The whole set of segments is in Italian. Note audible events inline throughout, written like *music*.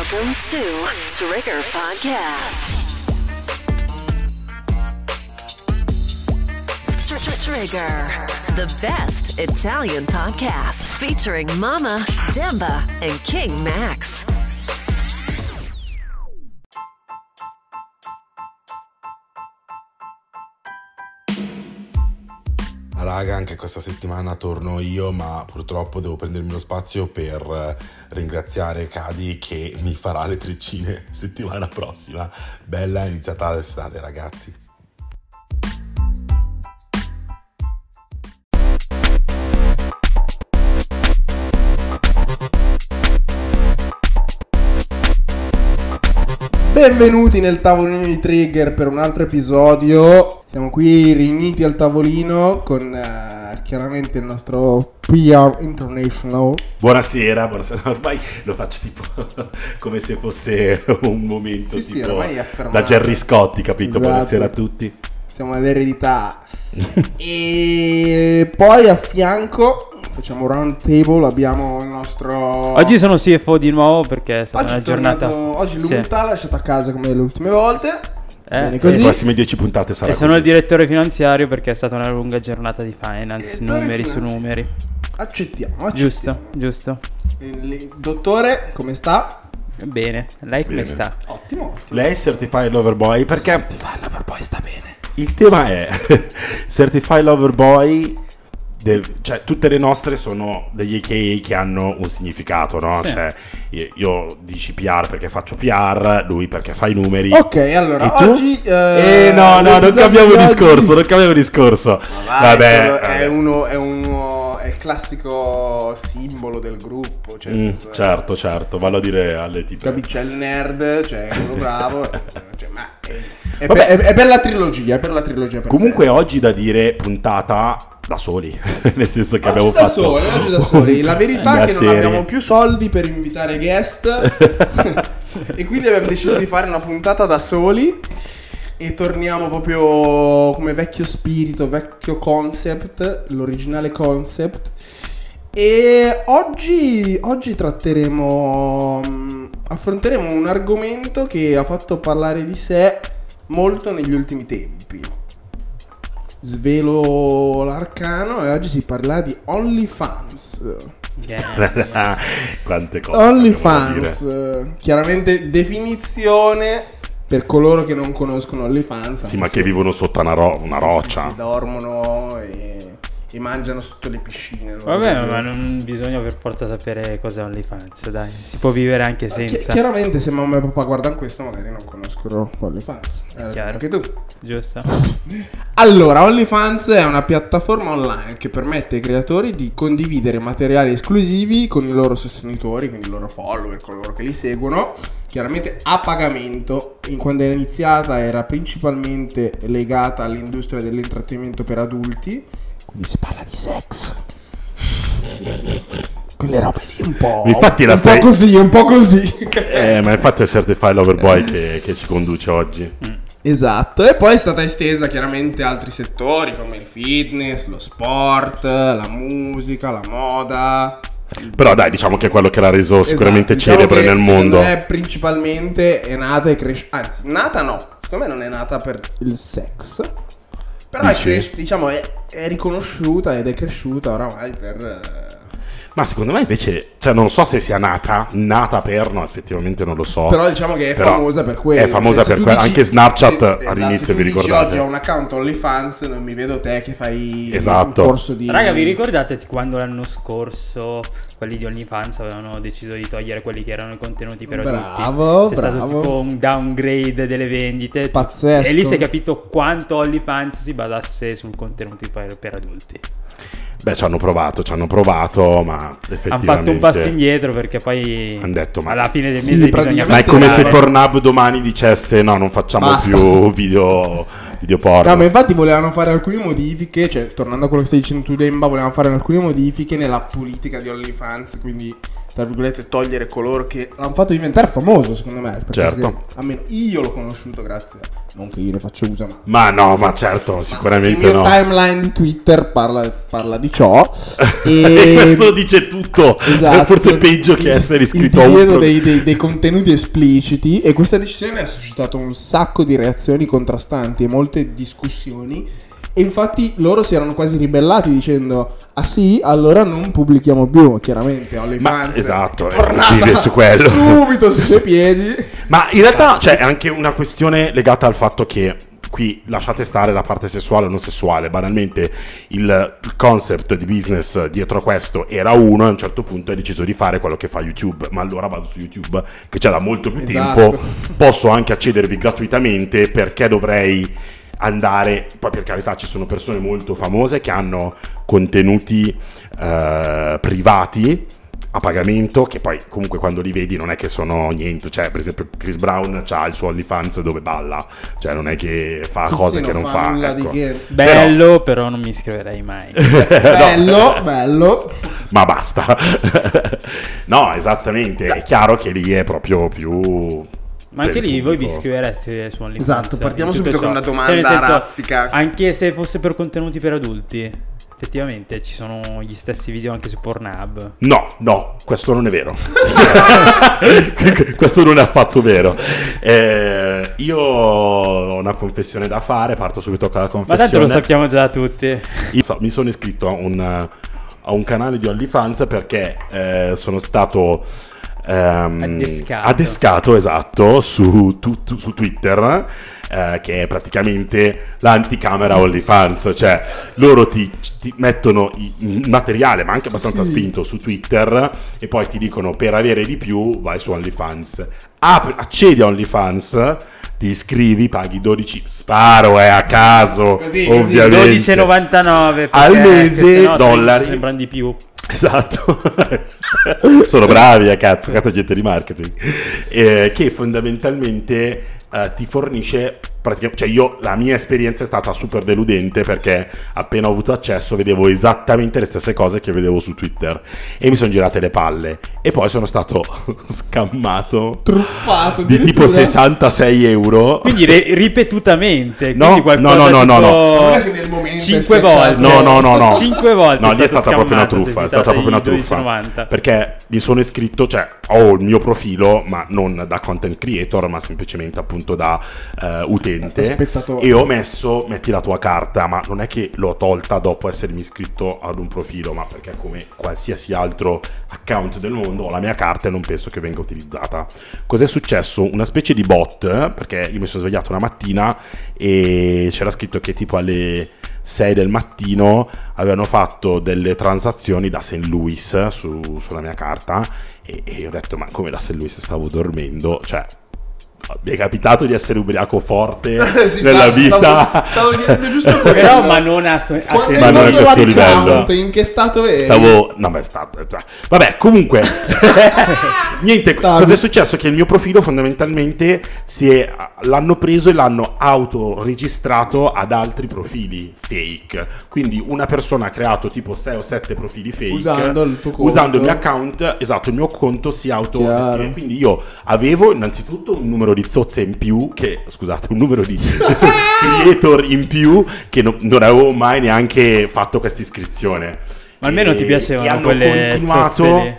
Welcome to Trigger Podcast. Tr- tr- Trigger, the best Italian podcast featuring Mama, Demba, and King Max. Raga, anche questa settimana torno io, ma purtroppo devo prendermi lo spazio per eh, ringraziare Cadi che mi farà le treccine *laughs* settimana prossima. Bella, iniziata l'estate, ragazzi. Benvenuti nel tavolino di Trigger per un altro episodio. Siamo qui riuniti al tavolino con eh, chiaramente il nostro PR International. Buonasera, buonasera. *laughs* Ormai lo faccio tipo *laughs* come se fosse un momento Sì, sì, tipo ormai è affermato. da Gerry Scotti, capito? Esatto. Buonasera a tutti. Siamo all'eredità. *laughs* e poi a fianco facciamo round table, abbiamo il nostro... Oggi sono CFO di nuovo perché è stata Oggi una è tornato- giornata. Oggi Sì. l'umiltà l'ha lasciata a casa come le ultime volte. Eh, Bene sì. così. Le prossime 10 puntate sarà E sono così. il direttore finanziario perché è stata una lunga giornata di finance, Direttore numeri su finanziario. numeri. Accettiamo, accettiamo. Giusto, giusto. Il dottore, come sta? Bene, lei come Bene. sta? Ottimo, ottimo. Lei è Certified Lover Boy perché Certified Lover Boy sta bene. Il tema è *laughs* Certified Lover Boy. de- cioè, tutte le nostre sono degli AKA che hanno un significato, no? Sì. Cioè, io, io dici PR perché faccio PR, lui perché fa i numeri. Ok, allora oggi. Eh, no, no, non cambiamo oggi- discorso, non cambiamo discorso. Vai, Vabbè, è vabbè. uno, è uno. Classico simbolo del gruppo. Cioè, Mm, senso, certo, certo, vallo a dire alle tipe. Capi, c'è il nerd, c'è *laughs* quello bravo. cioè, ma è, è Vabbè. per, è- è per la trilogia, è per la trilogia. perfetta. Comunque oggi da dire puntata da soli, *laughs* nel senso che Oggi abbiamo da fatto soli, oggi da soli. La verità è che non serie. abbiamo più soldi per invitare guest. *laughs* e quindi abbiamo deciso di fare una puntata da soli. E torniamo proprio come vecchio spirito, vecchio concept, l'originale concept. E oggi, oggi tratteremo, mm, affronteremo un argomento che ha fatto parlare di sé molto negli ultimi tempi. Svelo l'arcano e oggi si parla di OnlyFans. Yeah. *laughs* Quante cose. OnlyFans, chiaramente definizione per coloro che non conoscono OnlyFans. Sì, ma che vivono sotto una, ro- una roccia. sì, dormono e, e mangiano sotto le piscine. Vabbè, Proprio- ma non bisogna per forza sapere cosa è OnlyFans, dai. Si può vivere anche Chi- senza. chiaramente se mamma e papà guardano questo magari non conoscono OnlyFans. Eh, chiaro. Anche tu. Giusto? *laughs* Allora, OnlyFans è una piattaforma online che permette ai creatori di condividere materiali esclusivi con i loro sostenitori, quindi i loro follower, coloro che li seguono, chiaramente a pagamento. In quando era iniziata era principalmente legata all'industria dell'intrattenimento per adulti, quindi si parla di sex. Quelle robe lì un po'. Infatti la un stai- po' così, un po' così. Eh, ma infatti è Certified Lover Boy che, che ci conduce oggi. Esatto, e poi è stata estesa chiaramente a altri settori come il fitness, lo sport, la musica, la moda. Però dai, diciamo che è quello che l'ha reso sicuramente Esatto, diciamo celebre che nel secondo mondo. me principalmente è nata e cresciuta, anzi, nata no, secondo me non è nata per il sex. Però è, cres- diciamo, è, è riconosciuta ed è cresciuta oramai per... eh, Ma secondo me invece, cioè non so se sia nata, nata per, no, effettivamente non lo so. Però diciamo che è Però famosa per quello. È famosa Cioè, per quello. Anche Snapchat se- esatto, all'inizio tu vi ricordate. oggi ho un account OnlyFans, non mi vedo te che fai Esatto. un corso di... Raga, vi ricordate quando l'anno scorso quelli di OnlyFans avevano deciso di togliere quelli che erano i contenuti per adulti? Bravo, C'è stato bravo. tipo un downgrade delle vendite. Pazzesco. E lì si è capito quanto OnlyFans si basasse sul contenuti per, per adulti. Beh, ci hanno provato, ci hanno provato, ma Hanno effettivamente... fatto un passo indietro perché poi Han detto, ma- alla fine del Sì, mese praticamente- bisogna Ma è come se. Pornhub domani dicesse no, non facciamo Basta. più video, video porno. No, ma infatti volevano fare alcune modifiche, cioè tornando a quello che stai dicendo tu Demba, volevano fare alcune modifiche nella politica di OnlyFans, quindi tra virgolette, togliere coloro che l'hanno fatto diventare famoso, secondo me. Certo. Almeno io l'ho conosciuto grazie. Non che io ne faccio uso, ma... Ma no, ma certo, Il sicuramente mio no. timeline di Twitter parla, parla di ciò. E *laughs* e questo dice tutto. Esatto. È forse peggio che Il- essere il iscritto a un pro- dei, dei- dei contenuti espliciti e questa decisione ha suscitato un sacco di reazioni contrastanti e molte discussioni e infatti loro si erano quasi ribellati dicendo ah sì? Allora non pubblichiamo più. Chiaramente OnlyFans esatto, eh, tornata vive su quello. *laughs* subito sui suoi *laughs* piedi. Ma in realtà c'è anche una questione legata al fatto che qui lasciate stare la parte sessuale o non sessuale, banalmente il, il concept di business dietro a questo era uno e a un certo punto hai deciso di fare quello che fa YouTube, ma allora vado su YouTube che c'è da molto più Esatto. tempo, posso anche accedervi gratuitamente perché dovrei andare, poi per carità ci sono persone molto famose che hanno contenuti eh, privati a pagamento che poi comunque quando li vedi non è che sono niente cioè per esempio Chris Brown ha il suo OnlyFans dove balla cioè non è che fa Sì, cose sì, che non, fa, nulla di ecco. che. Bello, però non mi iscriverei mai. *laughs* bello bello ma basta *laughs* no esattamente è chiaro che lì è proprio più Ma anche lì voi vi iscrivereste su OnlyFans? Esatto, partiamo in tutto subito con una domanda senso, raffica. Anche se fosse per contenuti per adulti, effettivamente ci sono gli stessi video anche su Pornhub. No, no, questo non è vero. *laughs* questo non è affatto vero. Eh, io ho una confessione da fare, parto subito con la Ma confessione. tanto lo sappiamo già tutti. Io so- mi sono iscritto a un, a un canale di OnlyFans perché eh, sono stato ehm, Addescato. addescato, esatto, su, tu- tu- su Twitter. eh, che è praticamente l'anticamera OnlyFans, cioè loro ti, ti mettono il materiale, ma anche abbastanza spinto su Twitter, e poi ti dicono per avere di più vai su OnlyFans. Apri- accedi a OnlyFans, ti iscrivi, paghi 12, sparo è a caso, Così, così, ovviamente. 12,99 perché Al mese, dollari. Sembrano di più. Esatto, *laughs* sono bravi a cazzo, questa è gente di marketing, Eh, che fondamentalmente eh, ti fornisce, cioè io la mia esperienza è stata super deludente perché appena ho avuto accesso vedevo esattamente le stesse cose che vedevo su Twitter e mi sono girate le palle e poi sono stato *laughs* scammato truffato di tipo addirittura. 66 euro. Quindi re- ripetutamente. No, no, no, no, no, momento è 5 schiacciato. volte. No, no, no, no. 5 volte. No, lì è stata proprio una truffa. È stata proprio una truffa. 12,90. Perché mi sono iscritto, cioè ho il mio profilo, ma non da content creator, ma semplicemente appunto da eh, utente. Spettatore. E ho messo, metti la tua carta, ma non è che l'ho tolta dopo essermi iscritto ad un profilo, ma perché come qualsiasi altro account del mondo ho la mia carta e non penso che venga utilizzata. Cos'è successo? Una specie di bot, perché io mi sono svegliato una mattina e c'era scritto che tipo alle 6 del mattino avevano fatto delle transazioni da St. Louis su- sulla mia carta e, e ho detto ma come da St. Louis stavo dormendo cioè mi è capitato di essere ubriaco forte *laughs* Sì, nella stavo- vita Stavo, stavo dicendo giusto *laughs* quello. Però, ma non a, so- a Ma non a questo livello. In che stato eri? Stavo. No, beh, sta... cioè, Vabbè, comunque. *laughs* Niente, Stavi. cosa è successo? Che il mio profilo fondamentalmente si è. L'hanno preso e l'hanno autoregistrato ad altri profili fake. Quindi una persona ha creato tipo 6 o 7 profili fake. Usando il tuo conto. Usando il mio account, esatto, il mio conto si auto. Quindi io avevo innanzitutto un numero di zozze in più, che scusate, un numero di *laughs* creator in più che non, non avevo mai neanche fatto questa iscrizione. Ma almeno E- ti e piacevano hanno quelle continuato-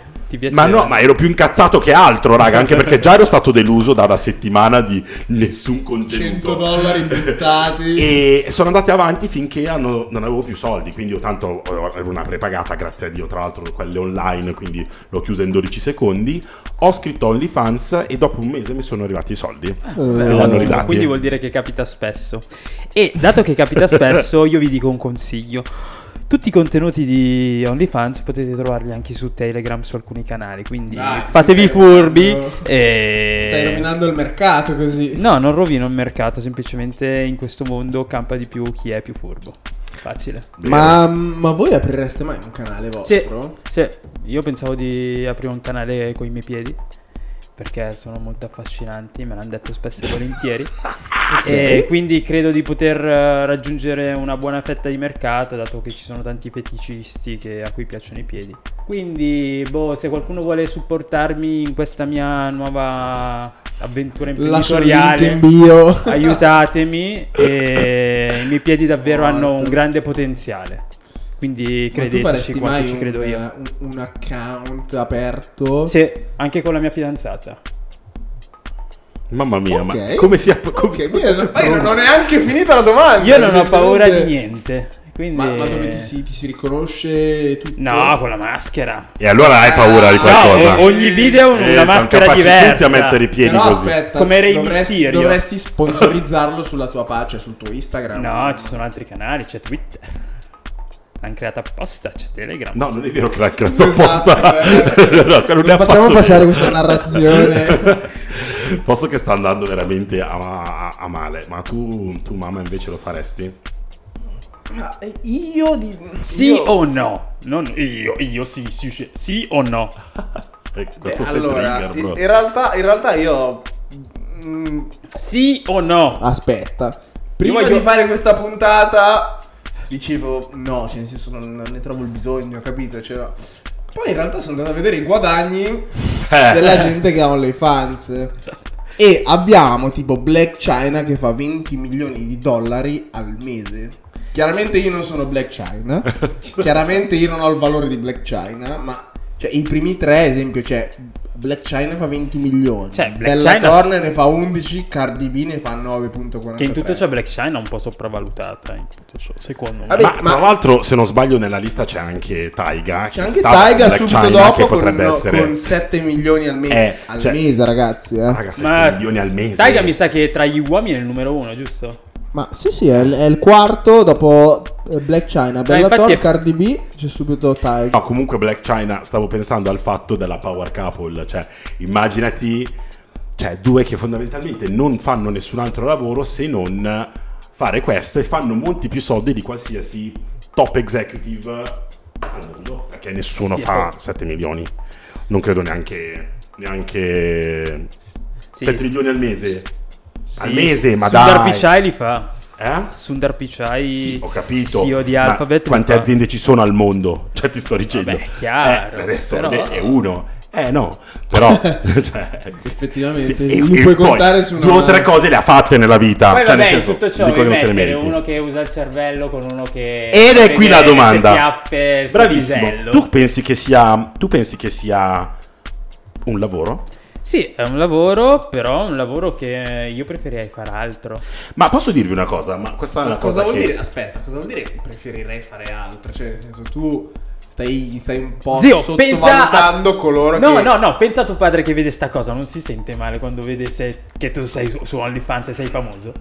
Ma no, ma ero più incazzato che altro, raga, anche perché già ero stato deluso da una settimana di nessun contenuto. 100 dollari *laughs* buttati. E sono andati avanti finché hanno- non avevo più soldi, quindi io tanto ero una prepagata, grazie a Dio, tra l'altro quelle online, quindi l'ho chiusa in 12 secondi. Ho scritto OnlyFans e dopo un mese mi sono arrivati i soldi. Ridati. Quindi vuol dire che capita spesso. E dato che capita spesso, io vi dico un consiglio. Tutti i contenuti di OnlyFans potete trovarli anche su Telegram, su alcuni canali. Quindi Dai, fatevi furbi. rovinando- E... Stai rovinando il mercato così. No, non rovino il mercato. Semplicemente in questo mondo campa di più chi è più furbo. Facile. Ma, ma voi aprireste mai un canale Sì, vostro? sì, io pensavo di aprire un canale con i miei piedi perché sono molto affascinanti, me l'hanno detto spesso e volentieri. *laughs* e quindi credo di poter eh, raggiungere una buona fetta di mercato, dato che ci sono tanti feticisti che- a cui piacciono i piedi. Quindi, boh, se qualcuno vuole supportarmi in questa mia nuova avventura imprenditoriale, aiutatemi. E *laughs* i miei piedi davvero hanno un Morto. grande potenziale. Quindi credeteci quanto ci un, credo io. eh, un, un account aperto? Sì, anche con la mia fidanzata. Mamma mia, Ok. ma come si... app- come- Ok, io non, ma io non ho neanche finita la domanda. Io non ho paura di niente. Quindi... Ma, ma dove ti si, ti si riconosce tutto? No, con la maschera. E allora hai paura di No, qualcosa? o- ogni video una Eh, sono maschera diversa. tutti a mettere i piedi Però così. aspetta, Come Rey dovresti, dovresti sponsorizzarlo sulla tua pagina, sul tuo Instagram. No, ci sono altri canali, c'è Twitter. L'hanno creata apposta, c'è Telegram. No, non è vero che l'ha creato Esatto, apposta. eh. *laughs* No, Non ha facciamo passare questa narrazione. *laughs* Posso che sta andando veramente a, a- a male, ma tu, tu mamma invece lo faresti? Ma io di... Sì io- o no? Non io, io sì, sì, sì, sì o no? *laughs* Eh, Beh, questo sei allora, trigger, in, realtà, in realtà io... mm, Sì o no? aspetta. Prima voglio- di fare questa puntata dicevo no, cioè nel senso non, non ne trovo il bisogno, capito? Cioè, no. Poi in realtà sono andato a vedere i guadagni Eh. della gente che ha OnlyFans. E abbiamo tipo Black China che fa 20 milioni di dollari al mese. Chiaramente io non sono Black China. *laughs* Chiaramente io non ho il valore di Black China. Ma cioè, i primi tre, esempio, cioè Black China fa 20 milioni. Cioè, Black Bella China- Thorne ne fa 11. Cardi B ne fa 9.43. Che in tutto ciò Black Shine è un po' sopravvalutata. In tutto ciò, secondo me. Vabbè, Ma, ma- tra l'altro, se non sbaglio, nella lista c'è anche Taiga. C'è che anche Taiga Black subito China, dopo che con, potrebbe essere. con 7 milioni al mese. Eh, al cioè- mese, ragazzi. Eh. Raga, 7 Ma milioni al mese. Taiga mi sa che tra gli uomini è il numero uno, giusto? Ma sì, sì, è, il- è il quarto dopo eh, Black China. Bella infatti Thorne, è- Cardi B. C'è subito Taiga. No, comunque Black China, stavo pensando al fatto della power couple, cioè immaginati cioè, due che fondamentalmente non fanno nessun altro lavoro se non fare questo e fanno molti più soldi di qualsiasi top executive al mondo, perché nessuno Sì, fa oh. 7 milioni, non credo neanche, neanche Sì. 7 milioni al mese. Al Sì, mese, ma Sundar dai. Pichai li fa. Eh? Sundar Pichai, Sì, ho capito. CEO di Alphabet. quante fa. aziende ci sono al mondo? *laughs* Cioè, ti sto dicendo. Vabbè, chiaro, Eh, adesso però- è uno. Eh, no. Però, *laughs* cioè, Effettivamente, sì, gli puoi contare su una Due o tre cose le ha fatte nella vita. Poi cioè, vabbè, nel senso, tutto ciò dico non se ne meriti. uno che usa il cervello con uno che... Ed è qui la domanda. chiappe Bravissimo. Tu pensi che sia. Tu pensi che sia un lavoro? Sì, è un lavoro, però è un lavoro che io preferirei fare altro. Ma posso dirvi una cosa? Ma questa è Ma una cosa cosa vuol che- dire? Aspetta, cosa vuol dire preferirei fare altro? Cioè, nel senso, tu stai, stai un po' Zio, sottovalutando a... coloro no, che... No, no, pensa a tuo padre che vede sta cosa, non si sente male quando vede se- che tu sei su, su OnlyFans e sei famoso?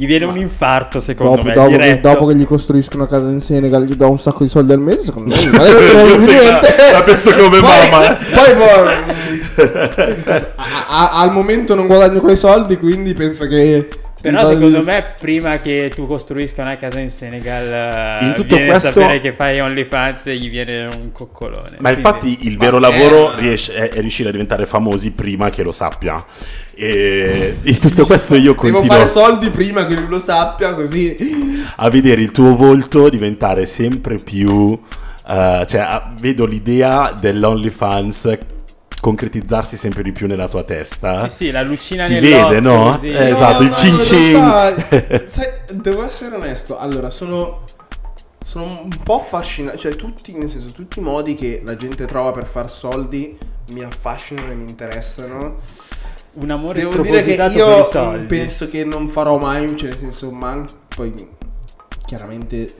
Gli viene un infarto, secondo Dopo, me, dopo che, dopo che gli costruiscono una casa in Senegal, gli do un sacco di soldi al mese. Secondo me, *laughs* non è niente. la- penso come Poi- mamma. Poi, poi, *laughs* a- a- al momento non guadagno quei soldi, quindi penso che. Però secondo me prima che tu costruisca una casa in Senegal eh, In tutto viene a questo- sapere che fai OnlyFans e gli viene un coccolone. Ma Quindi- infatti il vero Ma- lavoro eh. riesce, è, è riuscire a diventare famosi prima che lo sappia. E *laughs* in tutto questo io Devo continuo fare soldi prima che lui lo sappia, così. a vedere il tuo volto diventare sempre più... eh, cioè vedo l'idea dell'OnlyFans concretizzarsi sempre di più nella tua testa. Sì, sì, la lucina Si vede, no? così. Eh, esatto, il cin in cin. realtà, *laughs* sai, devo essere onesto. Allora, sono. Sono un po' affascinato. Cioè, tutti, nel senso, tutti i modi che la gente trova per far soldi mi affascinano e mi interessano. Un amore Devo dire che io i soldi. penso che non farò mai, cioè nel senso, man- poi chiaramente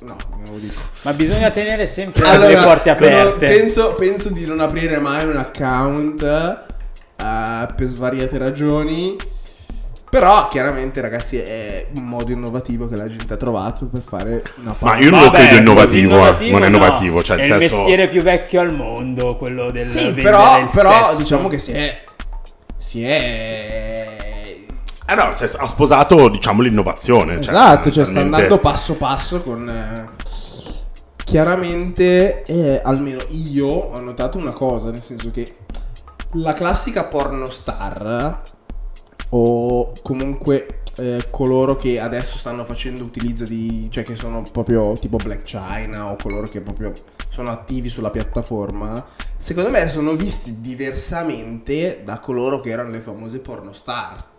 no, non lo dico. Ma bisogna tenere sempre le porte aperte. Penso, penso di non aprire mai un account eh, per svariate ragioni. Però chiaramente ragazzi è un modo innovativo che la gente ha trovato per fare una Ma pausa. io non lo credo innovativo, eh. non è no. innovativo, cioè è il senso... mestiere più vecchio al mondo, quello del Sì, vendere però, il però sesso. diciamo che si è si è Eh no, ha sposato, diciamo, l'innovazione. cioè, Esatto, cioè sta fondamentalmente- andando passo passo con... eh, Chiaramente, eh, almeno io ho notato una cosa, nel senso che la classica pornostar o comunque eh, coloro che adesso stanno facendo utilizzo di... cioè che sono proprio tipo Black China o coloro che proprio sono attivi sulla piattaforma, secondo me sono visti diversamente da coloro che erano le famose pornostar.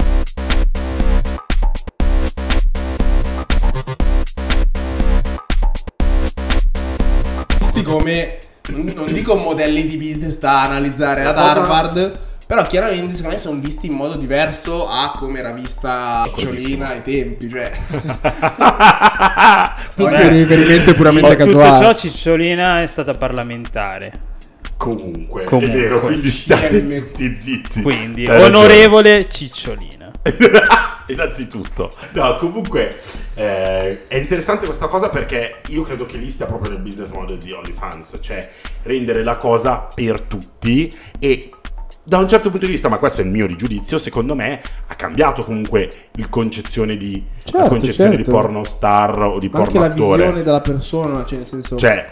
Come, non dico modelli di business da analizzare ad cosa- Harvard, però chiaramente secondo me sono visti in modo diverso a come era vista Ciolina ai tempi, cioè *laughs* ogni riferimento è puramente In tutto casuale. ciò Cicciolina è stata parlamentare. Comunque, Comunque. è vero, quindi state tutti zitti. Quindi, C'hai ragione. onorevole Cicciolina. *laughs* Innanzitutto, no, comunque eh, è interessante questa cosa perché io credo che lì stia proprio nel business model di OnlyFans, cioè rendere la cosa per tutti e da un certo punto di vista, ma questo è il mio rigiudizio, secondo me ha cambiato comunque il concezione di, la Certo, concezione certo. di porno star o di Ma anche porno la attore. visione della persona, cioè nel senso... Cioè,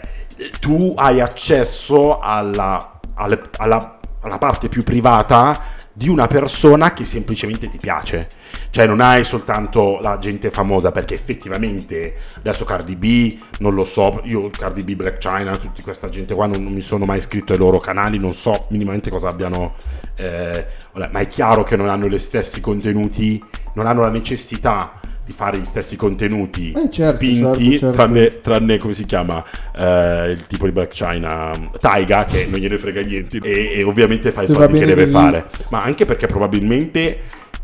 tu hai accesso alla, alle- alla- alla parte più privata di una persona che semplicemente ti piace. Cioè, non hai soltanto la gente famosa, perché effettivamente adesso Cardi B, non lo so, io Cardi B, Black China, tutta questa gente qua non, non mi sono mai iscritto ai loro canali, non so minimamente cosa abbiano. eh, ma è chiaro che non hanno gli stessi contenuti, non hanno la necessità di fare gli stessi contenuti Eh, certo, spinti, certo, certo. tranne tranne come si chiama eh, il tipo di Black China Taiga che non gliene frega niente e, e ovviamente fa i soldi che deve così. fare ma anche perché probabilmente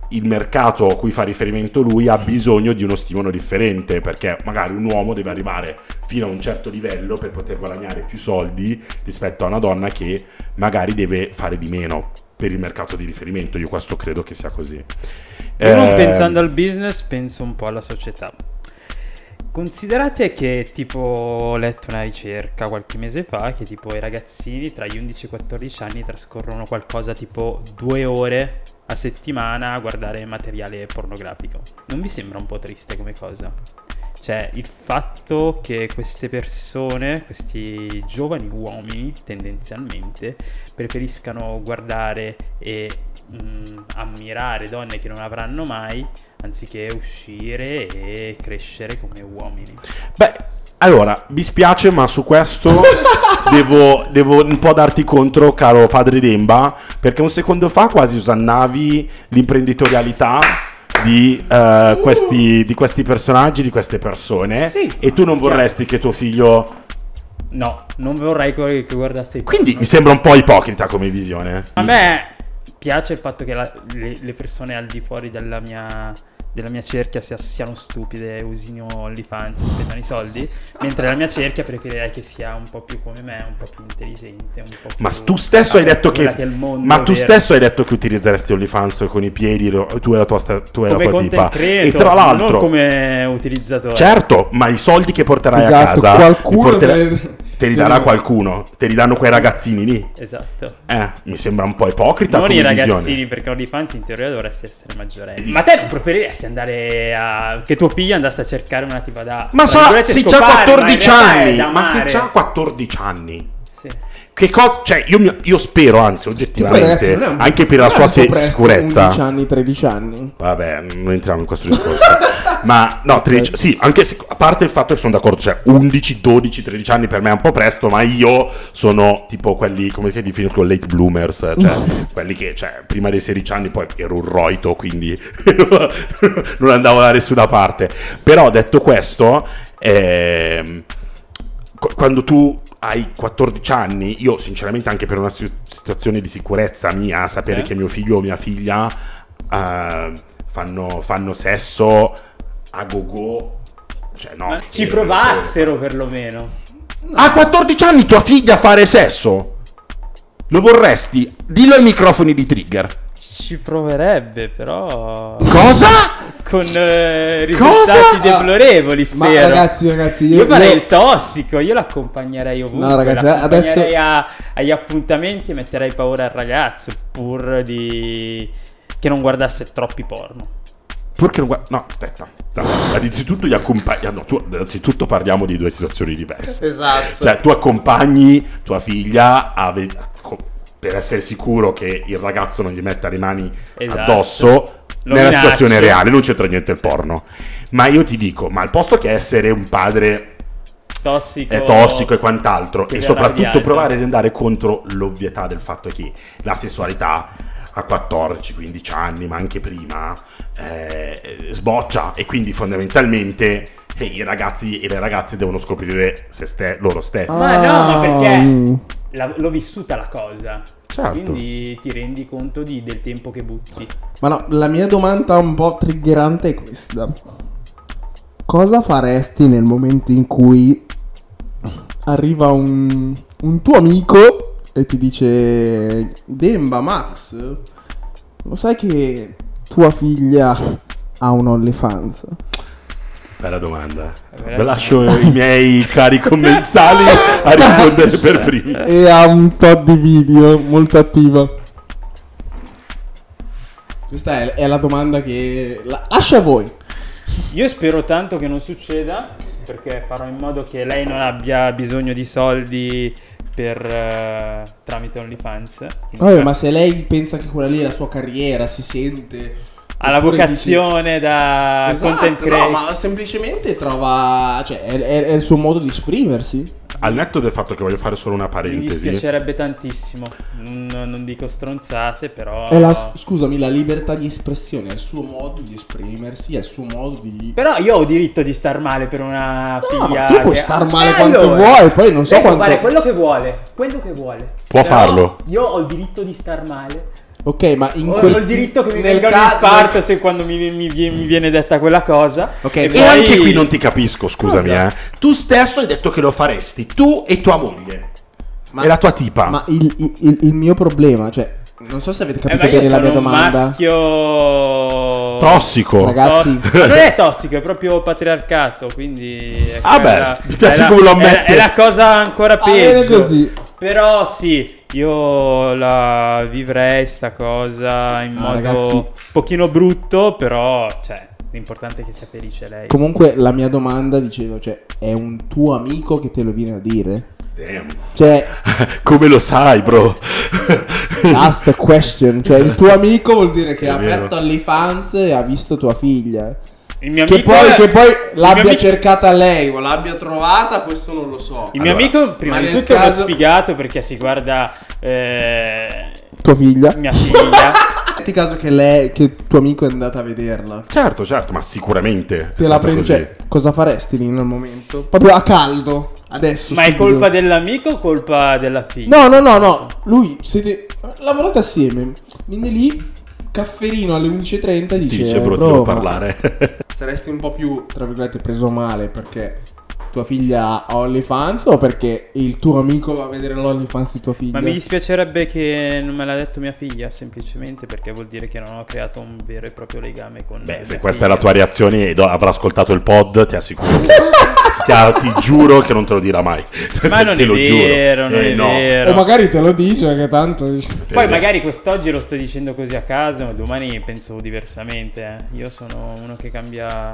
il mercato a cui fa riferimento lui ha bisogno di uno stimolo differente perché magari un uomo deve arrivare fino a un certo livello per poter guadagnare più soldi rispetto a una donna che magari deve fare di meno per il mercato di riferimento io questo credo che sia così Io non Eh, pensando al business, penso un po' alla società. Considerate che tipo ho letto una ricerca qualche mese fa che tipo i ragazzini tra gli 11 e i 14 anni trascorrono qualcosa tipo due ore a settimana a guardare materiale pornografico. Non vi sembra un po' triste come cosa? Cioè il fatto che queste persone, questi giovani uomini tendenzialmente, preferiscano guardare e mm, ammirare donne che non avranno mai anziché uscire e crescere come uomini. Beh, allora, mi spiace, ma su questo *laughs* devo, devo un po' darti contro, caro padre Demba, perché un secondo fa quasi usannavi l'imprenditorialità di, eh, questi, di questi personaggi, di queste persone, Sì, e tu non vorresti che tuo figlio... No, non vorrei che guardasse i Quindi mi sembra un po' ipocrita come visione. A me piace il fatto che la- le, le persone al di fuori della mia, della mia cerchia sia- siano stupide e usino OnlyFans e spendano i soldi, mentre la mia *laughs* cerchia preferirei che sia un po' più come me, un po' più intelligente, un po' più Ma tu stesso hai detto che. mondo Ma tu vero. stesso hai detto che utilizzeresti OnlyFans con i piedi, lo- tu e la tua, tu e la tua tipa. creator, E tra l'altro. non come utilizzatore. Certo, ma i soldi che porterai Esatto, a casa qualcuno porterai- te- te li darà qualcuno, te li danno quei ragazzini lì. Esatto. Eh, mi sembra un po' ipocrita Non i ragazzini, visione. perché OnlyFans in teoria dovresti essere maggiorenne. Ma te non preferiresti andare a. che tuo figlio andasse a cercare una tipa da. Ma tra so, se c'ha scopare, ma in 14 realtà è anni, ma se c'ha 14 anni. Che cosa, cioè io, mi- io spero, anzi oggettivamente, ragazzi, un- anche per la sua se- presto, sicurezza. 11 anni, 13 anni. Vabbè, non entriamo in questo discorso. *laughs* ma no, 13, sì, anche se, a parte il fatto che sono d'accordo, cioè 11, 12, 13 anni per me è un po' presto, ma io sono tipo quelli, come si definiscono, late bloomers, cioè *laughs* quelli che, cioè, prima dei 16 anni poi ero un roito, quindi *laughs* non andavo da nessuna parte. Però detto questo, qu- quando tu hai 14 anni, io sinceramente anche per una si- situazione di sicurezza mia, sapere Sì. che mio figlio o mia figlia eh, fanno, fanno sesso a go-go, cioè no. Ma eh, ci provassero perlomeno. A 14 anni tua figlia fare sesso? Lo vorresti? Dillo ai microfoni di trigger. Ci proverebbe, però. Cosa? Con eh, Cosa? risultati Ah, deplorevoli, Ma spero. ragazzi, ragazzi, io, Io farei io- il tossico, io l'accompagnerei ovunque. No, ragazzi, adesso- a- agli appuntamenti e metterei paura al ragazzo pur di che non guardasse troppi porno. Perché non guarda... No, aspetta. No, innanzitutto gli accompagni... no, tu- innanzitutto parliamo di due situazioni diverse. Esatto. Cioè, tu accompagni tua figlia a ve- per essere sicuro che il ragazzo non gli metta le mani Esatto. addosso Lo nella minacci. situazione reale, non c'entra niente il porno. Ma io ti dico, ma al posto che essere un padre tossico. è tossico e quant'altro. E soprattutto provare ad andare contro l'ovvietà del fatto che la sessualità a 14-15 anni, ma anche prima, eh, sboccia e quindi fondamentalmente eh, i ragazzi e le ragazze devono scoprire se ste- loro stessi. Ma no, ma perché Mm. la- l'ho vissuta la cosa. Certo. Quindi ti rendi conto di- del tempo che butti. Ma no, la mia domanda un po' triggerante è questa. Cosa faresti nel momento in cui arriva un, un tuo amico e ti dice Demba, Max, lo sai che tua figlia ha un OnlyFans? Bella domanda. Veramente. Lascio i miei cari commensali a *laughs* rispondere per primi. E ha un tot di video molto attiva. Questa è, è la domanda che... la- lascia a voi. Io spero tanto che non succeda, perché farò in modo che lei non abbia bisogno di soldi per eh, tramite OnlyFans. Vabbè, ma se lei pensa che quella lì è la sua carriera, si sente... Ha la oppure vocazione da dici- Esatto, content no, creator. ma semplicemente trova... Cioè, è, è- è il suo modo di esprimersi. Al netto del fatto che voglio fare solo una Mi parentesi. dispiacerebbe tantissimo. Non, non dico stronzate, però. È la, scusami, la libertà di espressione, è il suo modo di esprimersi, è il suo modo di... Però io ho diritto di star male per una No, figlia. ma tu puoi star male Eh, quanto allora, vuoi, poi non so quanto... fare quello che vuole. Quello che vuole. Può Però farlo. Io ho il diritto di star male. Ok, ma in Ho, quel... ho il diritto che mi nel venga un ca- nel- se quando mi, mi- mi- viene detta quella cosa. Ok, e, poi- anche qui non ti capisco, scusami, Cosa? eh. Tu stesso hai detto che lo faresti, tu e tua moglie. Ma- e la tua tipa. Ma il, il- il- il mio problema, cioè, non so se avete Eh, capito io bene la mia un domanda. Oh. maschio Tossico. Ragazzi- To- ma non è tossico, è proprio patriarcato, quindi... è Ah beh, mi piace come lo è- ammette. È, la cosa ancora Va bene peggio. così. Però sì, io la vivrei sta cosa in Ah, modo ragazzi. un pochino brutto, però, cioè, l'importante è che sia felice lei. Comunque la mia domanda dicevo, cioè, è un tuo amico che te lo viene a dire? Damn. Cioè, *laughs* Come lo sai, bro? *laughs* ask a question, cioè il tuo amico vuol dire che È ha vero. aperto OnlyFans e ha visto tua figlia. Il mio Che amico poi, è- che poi mio l'abbia amico- cercata lei o l'abbia trovata, questo non lo so. Il mio Allora, amico, prima ma di tutto, è uno caso- sfigato perché si guarda eh, Tua figlia? mia figlia. *laughs* Metti caso che lei, che tuo amico è andato a vederla. certo, certo, ma sicuramente. è Te la prendi, cioè, cosa faresti lì nel momento? Proprio a caldo, adesso. Ma è subito. colpa dell'amico o colpa della figlia? No, no, no, no. Lui, siete... Lavorate assieme. Viene lì, cafferino alle 11.30 e Ti dice... dice, bro, "Bro, devo ma parlare. Saresti un po' più, tra virgolette, preso male perché tua figlia ha OnlyFans o perché il tuo amico va a vedere l'OnlyFans di tua figlia? Ma mi dispiacerebbe che non me l'ha detto mia figlia, semplicemente perché vuol dire che non ho creato un vero e proprio legame con Beh, se questa è figlia. la tua reazione e avrà ascoltato il pod, ti assicuro. *laughs* ti, ti giuro che non te lo dirà mai. *laughs* Ma non Te è lo giuro. vero, non Eh, è no. vero. O magari te lo dice che tanto... Poi Eh, magari quest'oggi lo sto dicendo così a caso, ma domani penso diversamente. eh. Io sono uno che cambia...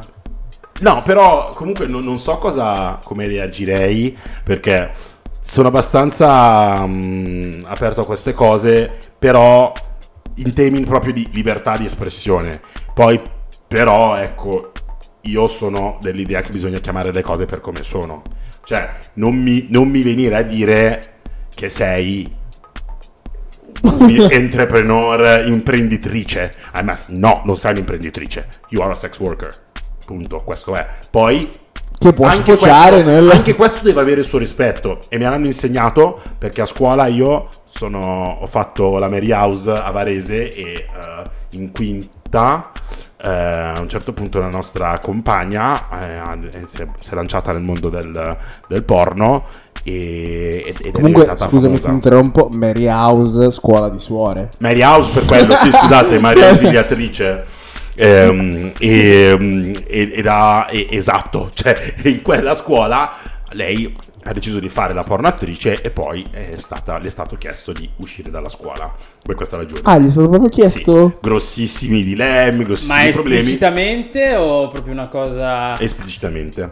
No, però comunque non, non so cosa, come reagirei perché sono abbastanza mm, aperto a queste cose, però in temi proprio di libertà di espressione. Poi però ecco, io sono dell'idea che bisogna chiamare le cose per come sono. Cioè, non mi, non mi venire a dire che sei *laughs* entrepreneur, imprenditrice. Ah, ma no, non sei un'imprenditrice. You are a sex worker. Punto. Questo è. Poi. Che può anche sfociare questo, nel... Anche questo deve avere il suo rispetto. E mi hanno insegnato perché a scuola io sono, ho fatto la Mary House a Varese e eh, in quinta. Eh, a un certo punto la nostra compagna eh, ha- si, è, si è lanciata nel mondo del, del porno e, ed è Comunque, diventata scusami se famosa. interrompo, Mary House, scuola di suore. Mary House per quello, sì, scusate, Maria *laughs* Cioè- Ausiliatrice. Ehm, e, ha- e- esatto, cioè in quella scuola lei ha deciso di fare la pornoattrice e poi è stata, le è stato chiesto di uscire dalla scuola per questa ragione. Ah, gli è stato proprio Sì, chiesto? grossissimi dilemmi, grossissimi Ma problemi. esplicitamente o proprio una cosa... Esplicitamente.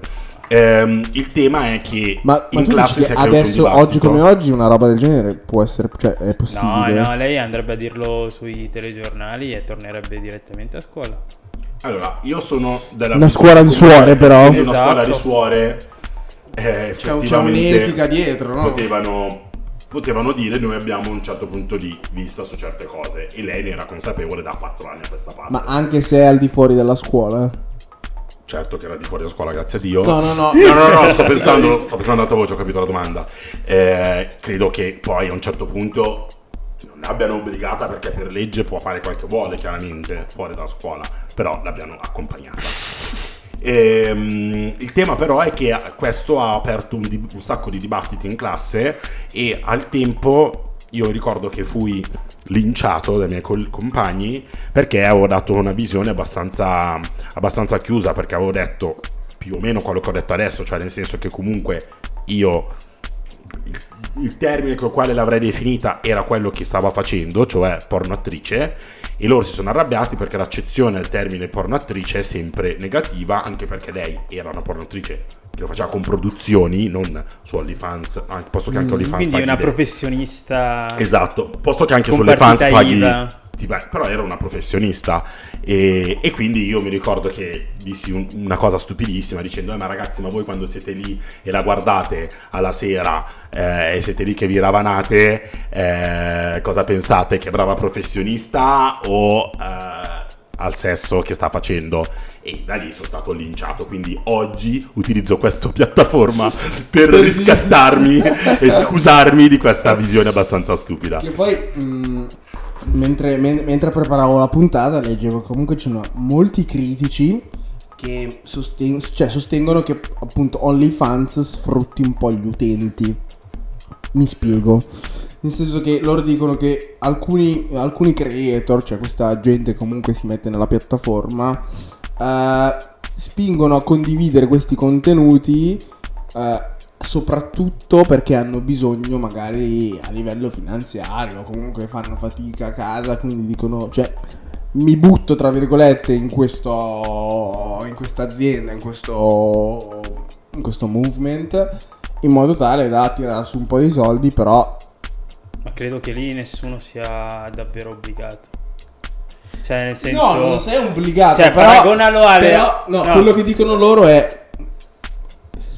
Ehm, il tema è che Ma, ma in tu classe si è adesso, oggi come oggi, una roba del genere può essere, cioè, è No, possibile? no, lei andrebbe a dirlo sui telegiornali e tornerebbe direttamente a scuola. Allora, io sono della Una scuola di suore, però. Essendo Una Esatto. scuola di suore eh, C'è, un'etica dietro, no? potevano, potevano dire noi abbiamo un certo punto di vista su certe cose e lei ne era consapevole da 4 anni a questa parte. Ma anche se è al di fuori della scuola. eh. Certo che era di fuori da scuola, grazie a Dio. No, no, no. No, no, no, sto pensando, sto pensando ad alta voce, ho capito la domanda. Eh, credo che poi a un certo punto non l'abbiano obbligata perché per legge può fare quel che vuole, chiaramente, fuori dalla scuola, però l'abbiano accompagnata. Ehm, il tema però è che questo ha aperto un, di- un sacco di dibattiti in classe e al tempo io ricordo che fui linciato dai miei col- compagni perché avevo dato una visione abbastanza, abbastanza chiusa perché avevo detto più o meno quello che ho detto adesso, cioè nel senso che comunque io il, termine con il quale l'avrei definita era quello che stava facendo, cioè porno attrice, e loro si sono arrabbiati perché l'accezione del termine porno attrice è sempre negativa, anche perché lei era una porno attrice che lo faceva con produzioni, non su OnlyFans, anche, posto che anche OnlyFans Quindi paghi una professionista. Esatto, posto che anche Con sulle fans partita paghi... Beh, però era una professionista. E, e quindi io mi ricordo che dissi un- una cosa stupidissima dicendo eh, ma ragazzi ma voi quando siete lì e la guardate alla sera eh, e siete lì che vi ravanate eh, cosa pensate? Che brava professionista o eh, al sesso che sta facendo? E da lì sono stato linciato. Quindi oggi utilizzo questa piattaforma *laughs* per Per- riscattarmi *laughs* e scusarmi di questa visione abbastanza stupida. Che poi, mh, mentre, men- mentre preparavo la puntata, leggevo che comunque ci sono molti critici che sosten- cioè, sostengono che appunto OnlyFans sfrutti un po' gli utenti. Mi spiego. Nel senso che loro dicono che alcuni, alcuni creator, cioè questa gente comunque si mette nella piattaforma, eh, spingono a condividere questi contenuti eh, soprattutto perché hanno bisogno magari a livello finanziario, comunque fanno fatica a casa, quindi dicono, cioè mi butto tra virgolette in questo in questa azienda, in questo in questo movement in modo tale da tirare su un po' di soldi, però Ma credo che lì nessuno sia davvero obbligato. Cioè, nel senso. No, non sei obbligato. Cioè, però, paragonalo alle- però, no, no. quello che dicono loro è.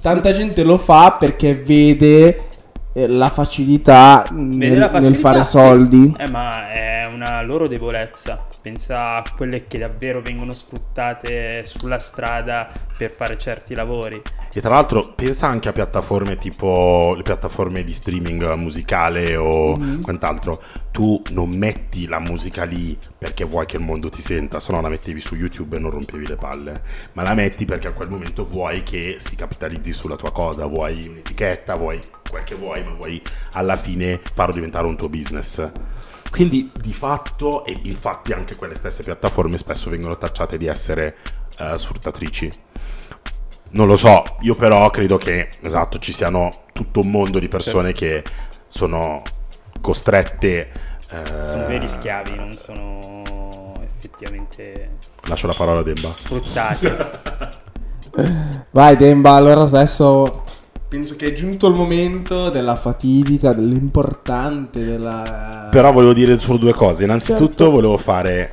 Tanta gente lo fa perché vede la facilità, nel, la nel facilità, fare soldi. Eh, ma è una loro debolezza. Pensa a quelle che davvero vengono sfruttate sulla strada per fare certi lavori. E tra l'altro pensa anche a piattaforme tipo le piattaforme di streaming musicale o Mm-hmm. quant'altro. Tu non metti la musica lì perché vuoi che il mondo ti senta, se no la mettevi su YouTube e non rompevi le palle. Ma la metti perché a quel momento vuoi che si capitalizzi sulla tua cosa, vuoi un'etichetta, vuoi quel che vuoi, ma vuoi alla fine farlo diventare un tuo business. Quindi di fatto, e infatti anche quelle stesse piattaforme spesso vengono tacciate di essere eh, sfruttatrici. Non lo so, io però credo che, esatto, ci siano tutto un mondo di persone che sono costrette... eh, Sono veri schiavi, non sono effettivamente Lascio la parola a Demba. sfruttati. *laughs* Vai, Demba, allora adesso penso che è giunto il momento della fatidica, dell'importante, della. Però volevo dire solo due cose. Innanzitutto Certo. volevo fare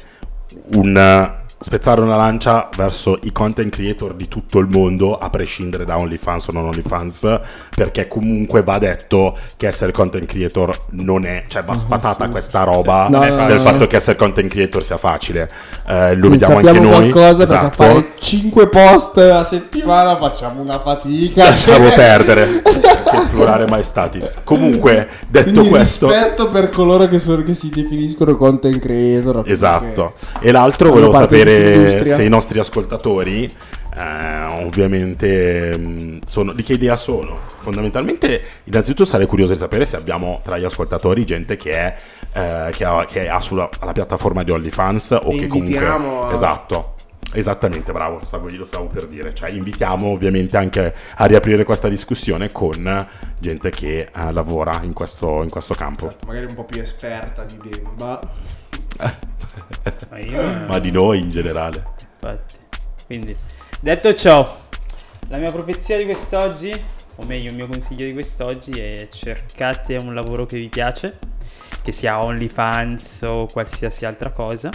un spezzare una lancia verso i content creator di tutto il mondo, a prescindere da OnlyFans o non OnlyFans, perché comunque va detto che essere content creator non è, cioè va sfatata sì. questa roba No, no, del no, no. fatto che essere content creator sia facile. Eh, lo Ne vediamo anche noi. qualcosa Esatto. perché fare 5 post a settimana facciamo una fatica. Lasciamo *laughs* perdere, che plurale maestatis. Comunque, detto Quindi questo, rispetto per coloro che, sono, che si definiscono content creator. Esatto. E l'altro volevo sapere se i nostri ascoltatori, eh, ovviamente, mh, sono, di che idea sono. Fondamentalmente, innanzitutto sarei curioso di sapere se abbiamo tra gli ascoltatori gente che è eh, che ha, che ha sulla la piattaforma di OnlyFans o E che comunque... a- Esatto. Esattamente, bravo, stavo, lo stavo per dire. Cioè, invitiamo ovviamente anche a riaprire questa discussione con gente che eh, lavora in questo, in questo campo. Magari un po' più esperta di Demba. Ma io- *laughs* Ma di noi in generale. Infatti. Quindi, detto ciò, la mia profezia di quest'oggi, o meglio il mio consiglio di quest'oggi è cercate un lavoro che vi piace, che sia OnlyFans o qualsiasi altra cosa,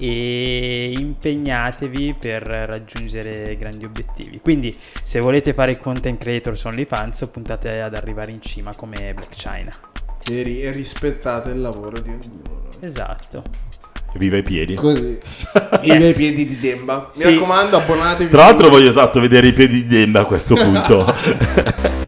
e impegnatevi per raggiungere grandi obiettivi. Quindi, se volete fare content creator su OnlyFans, puntate ad arrivare in cima come Black China. E rispettate il lavoro di ognuno. Esatto. Viva i piedi. Così. *laughs* I miei piedi di Demba. Mi Sì. raccomando, abbonatevi. Tra l'altro voglio esatto vedere i piedi di Demba a questo punto. *laughs*